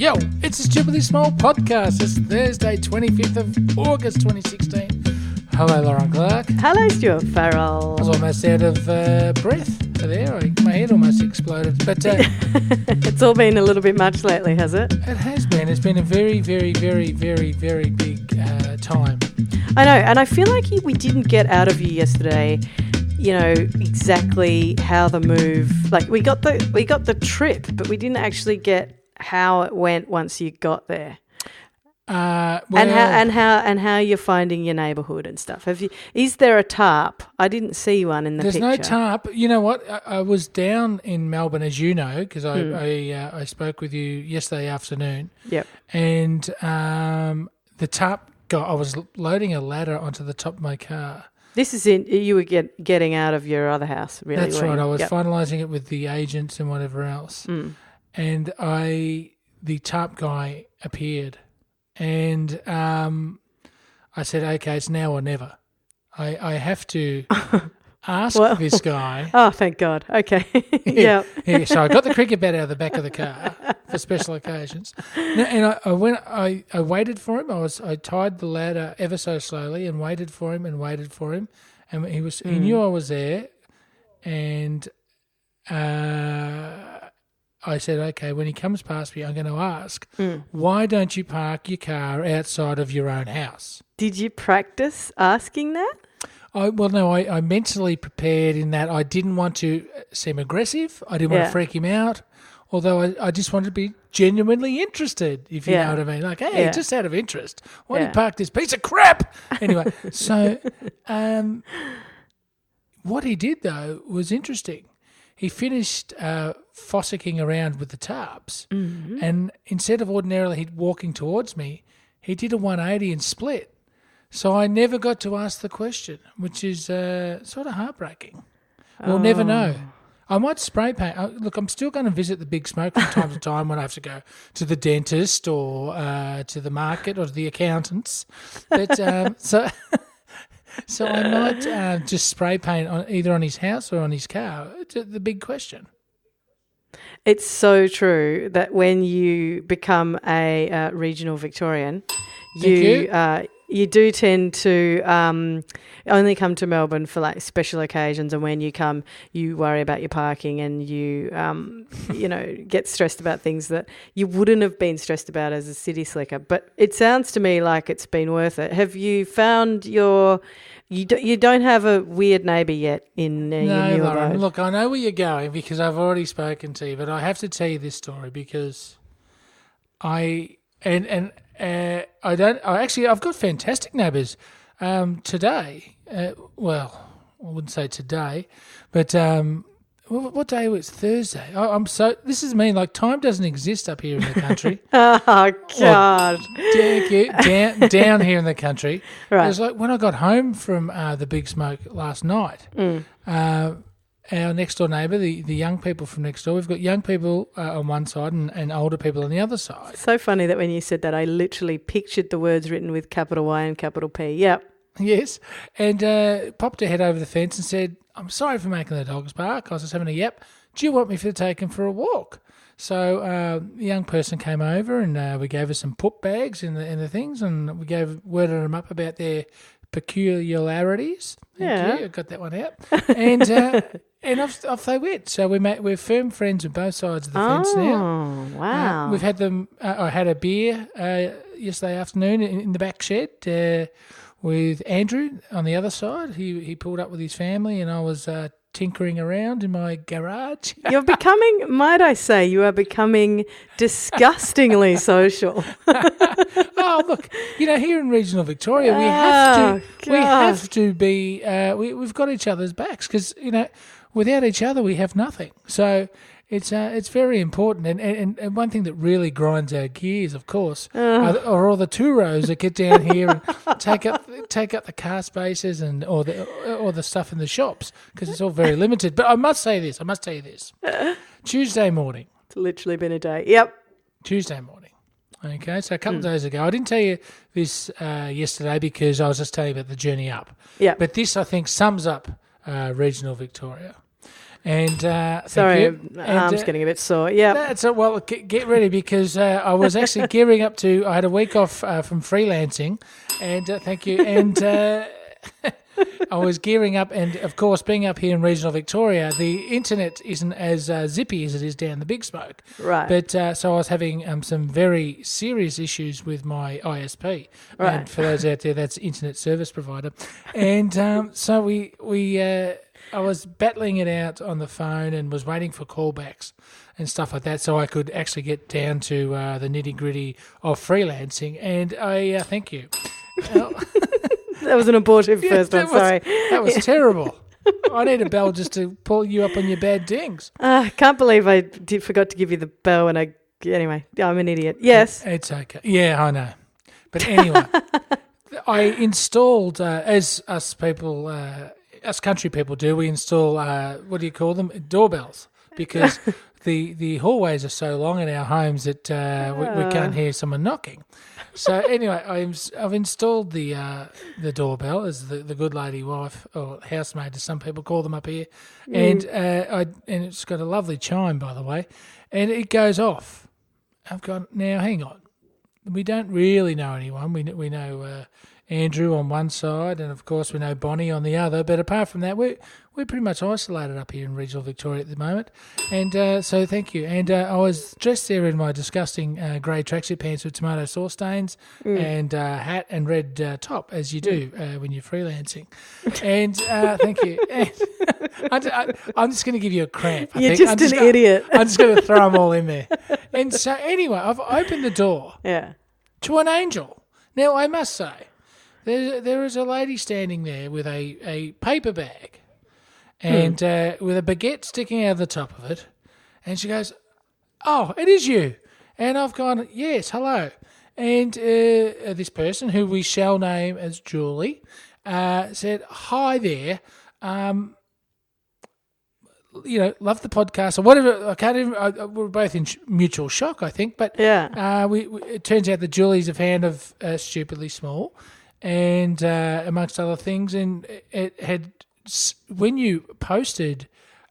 Yo, it's a Stupidly Small podcast. It's Thursday, 25th of August 2016. Hello, Lauren Clark. Hello, Stuart Farrell. I was almost out of uh, breath there. I, my head almost exploded. But uh, it's all been a little bit much lately, has it? it has been. It's been a very, very, very, very, very big uh, time. I know, and I feel like we didn't get out of you yesterday. You know exactly how the move. Like we got the we got the trip, but we didn't actually get how it went once you got there, Uh, well, and how and how and how you're finding your neighbourhood and stuff. Have you? Is there a tarp? I didn't see one in the There's picture. no tarp. You know what? I, I was down in Melbourne, as you know, because I Hmm. I, uh, I spoke with you yesterday afternoon, Yep. and um, the tarp got. I was loading a ladder onto the top of my car. This is in. You were get, getting out of your other house, really. That's right. you? I was Yep. finalising it with the agents and whatever else, Mm. And I the tarp guy appeared, and um, I said, "Okay, it's now or never. I I have to." Ask Well- this guy Oh, thank God. Okay. yeah. yeah, so I got the cricket bat out of the back of the car for special occasions. And I, I went. I, I waited for him. I was. I tied the ladder ever so slowly and waited for him and waited for him. And he was. He knew I was there, and uh, I said, "Okay, when he comes past me, I'm going to ask, why don't you park your car outside of your own house?" Did you practice asking that? I, well, no, I, I mentally prepared in that I didn't want to seem aggressive. I didn't want to freak him out. Although I, I just wanted to be genuinely interested, if you Yeah. know what I mean. Like, hey, Yeah. just out of interest, why do Yeah. you park this piece of crap? Anyway, so um, what he did, though, was interesting. He finished uh, fossicking around with the tarps, Mm-hmm. and instead of ordinarily he walking towards me, he did a 180 and split. So I never got to ask the question, which is uh, sort of heartbreaking. We'll never know. Oh. I might spray paint. uh, Look, I'm still going to visit the big smoke from time to time when I have to go to the dentist or uh, to the market or to the accountants. But um, so, so I might uh, just spray paint on either on his house or on his car. It's the big question. It's so true that when you become a uh, regional Victorian, Thank you you. Uh, you do tend to um, only come to Melbourne for like special occasions, and when you come, you worry about your parking and you um, you know get stressed about things that you wouldn't have been stressed about as a city slicker. But it sounds to me like it's been worth it. Have you found your you do, you don't have a weird neighbour yet in uh, your No, new Lauren, abode? look, I know where you're going because I've already spoken to you, but I have to tell you this story because I and and uh, I don't. I actually I've got fantastic neighbours. Um, today, uh, well, I wouldn't say today, but um, what, what day was? Thursday? I, I'm so. This is mean. Like time doesn't exist up here in the country. Oh God! You. Down, down here in the country. Right. It was like when I got home from uh, the big smoke last night. Mm. Our next door neighbour, the, the young people from next door, we've got young people uh, on one side and, and older people on the other side. So funny that when you said that, I literally pictured the words written with capital Y and capital P. Yep. Yes. And uh, popped her head over the fence and said, I'm sorry for making the dogs bark. I was just having a yap. Do you want me to take him for a walk? So uh, the young person came over and uh, we gave her some put bags in the in the things and we gave worded them up about their peculiarities. Thank Yeah. you. I got that one out. And uh, and off, off they went. So we made, we're firm friends on both sides of the fence now. Oh, wow. Uh, we've had them. Uh, I had a beer uh, yesterday afternoon in, in the back shed uh, with Andrew on the other side. He he pulled up with his family, and I was uh, tinkering around in my garage. You're becoming, might I say, you are becoming disgustingly social. oh look, you know, here in regional Victoria, we have Oh, to we have to be uh, we we've got each other's backs because you know without each other we have nothing. So. It's uh, it's very important, and, and, and one thing that really grinds our gears, of course, are, the- are all the two rows that get down here and take up take up the car spaces and or the or the stuff in the shops because it's all very limited. But I must say this, I must tell you this: Tuesday morning, It's literally been a day. Yep. Tuesday morning. Okay, so a couple of days ago, I didn't tell you this uh, yesterday because I was just telling you about the journey up. Yeah. But this, I think, sums up uh, regional Victoria. And uh, Sorry. And, arm's uh, getting a bit sore. Yeah. That's a, well. Get, get ready because uh, I was actually gearing up to. I had a week off uh, from freelancing, and uh, thank you. And uh, I was gearing up, and of course, being up here in regional Victoria, the internet isn't as uh, zippy as it is down the Big Smoke. Right. But uh, so I was having um, some very serious issues with my ISP. Right. And for those out there, that's Internet Service Provider. And um, so we we uh, I was battling it out on the phone and was waiting for callbacks and stuff like that, so I could actually get down to uh, the nitty gritty of freelancing. And I uh, thank you. Uh, that was an abortive yeah, first one. was- Sorry. that was terrible. I need a bell just to pull you up on your bad dings. Uh, I can't believe I did, forgot to give you the bell and I. Anyway, I'm an idiot. Yes. It's okay. Yeah, I know. But anyway, I installed, uh, as us people, uh, us country people do, we install, uh, what do you call them? Doorbells. Because the, the hallways are so long in our homes that uh, we, we can't hear someone knocking. So anyway, I'm, I've installed the uh, the doorbell as the, the good lady wife or housemaid, as some people call them up here, and uh, I and it's got a lovely chime by the way, and it goes off. I've gone now. Hang on, we don't really know anyone. We we know uh, Andrew on one side, and of course we know Bonnie on the other. But apart from that, we're we're pretty much isolated up here in regional Victoria at the moment. And uh, so thank you. And uh, I was dressed there in my disgusting uh, grey tracksuit pants with tomato sauce stains and uh, hat and red uh, top, as you do uh, when you're freelancing. And uh, thank you. And I, am just going to give you a cramp. I You're think. I'm just an gonna- idiot. I'm just going to throw them all in there. And so anyway, I've opened the door Yeah. to an angel. Now, I must say, there, there is a lady standing there with a, a paper bag and uh, with a baguette sticking out of the top of it. And she goes, Oh, it is you. And I've gone, Yes, hello. And uh, this person, who we shall name as Julie, uh, said, Hi there. Um, you know, love the podcast or whatever. I can't even. I, I- we're both in sh- mutual shock, I think. But Yeah. uh, we, we, it turns out that Julie's a fan of uh, Stupidly Small, and uh, amongst other things, and it, had when you posted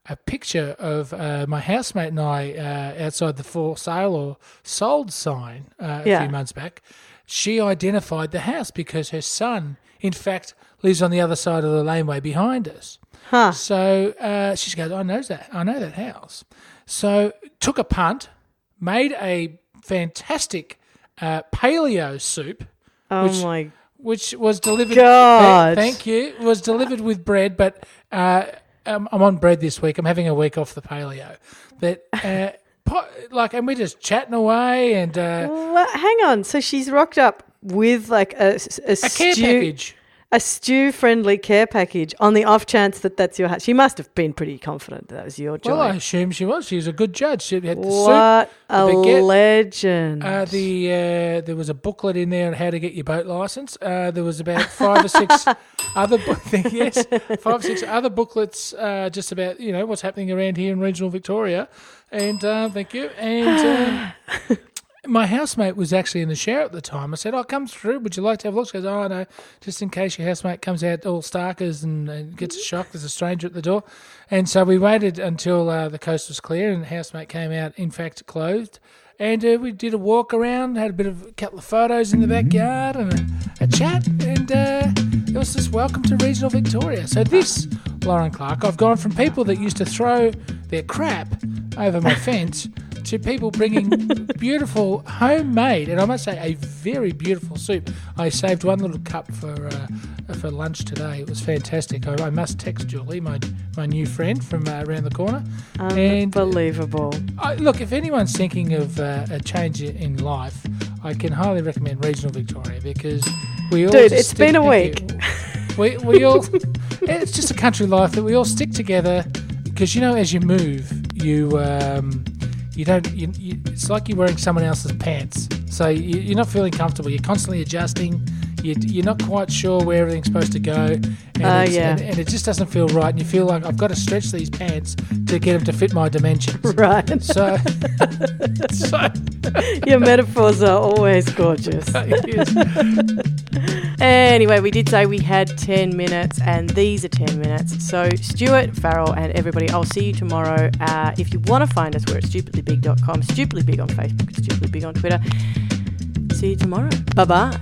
a picture of uh, my housemate and I uh, outside the for sale or sold sign uh, a Yeah. few months back. She identified the house because her son, in fact, lives on the other side of the laneway behind us. Huh. So uh, she goes, I know that. I know that house. So took a punt, made a fantastic uh, paleo soup, Oh my. Which was delivered. God. Thank you. Was delivered with bread, but uh, um, I'm on bread this week. I'm having a week off the paleo, but. Uh, po- like, and we're just chatting away, and uh, Well, hang on. So she's rocked up with like a, a, a care stew, package. A stew friendly care package on the off chance that that's your house. She must have been pretty confident that, that was your job. Well, I assume she was. She was a good judge. She had the soup. what a baguette, legend. Uh, the uh, there was a booklet in there on how to get your boat license. Uh, there was about five or six other bu- yes, five or six other booklets uh, just about you know what's happening around here in regional Victoria. And uh, thank you. And um, my housemate was actually in the shower at the time. I said, "Oh, come through. Would you like to have a look?" She goes, "Oh no, just in case your housemate comes out all starkers and, and gets a shock. There's a stranger at the door." And so we waited until uh, the coast was clear, and the housemate came out, in fact, clothed. And uh, we did a walk around, had a bit of a couple of photos in the backyard, and a, a chat. And uh, it was just welcome to regional Victoria. So this, Lauren Clark, I've gone from people that used to throw their crap over my fence to people bringing beautiful homemade, and I must say, a very beautiful soup. I saved one little cup for uh, for lunch today. It was fantastic. I, I must text Julie, my my new friend from uh, around the corner. And Unbelievable. I, look, if anyone's thinking of uh, a change in life, I can highly recommend regional Victoria because we all. Dude, it's been a week. We we all. it's just a country life that we all stick together because you know as you move you. Um, you don't. You, you, it's like you're wearing someone else's pants, so you, you're not feeling comfortable. You're constantly adjusting. You, you're not quite sure where everything's supposed to go, and, it's- yeah. and, and it just doesn't feel right. And you feel like I've got to stretch these pants to get them to fit my dimensions. Right. So, so Your metaphors are always gorgeous. Anyway, we did say we had 10 minutes, and these are 10 minutes. So, Stuart, Farrell, and everybody, I'll see you tomorrow. Uh, if you want to find us, we're at stupidlybig.com, stupidly big on Facebook, stupidly big on Twitter. See you tomorrow. Bye bye.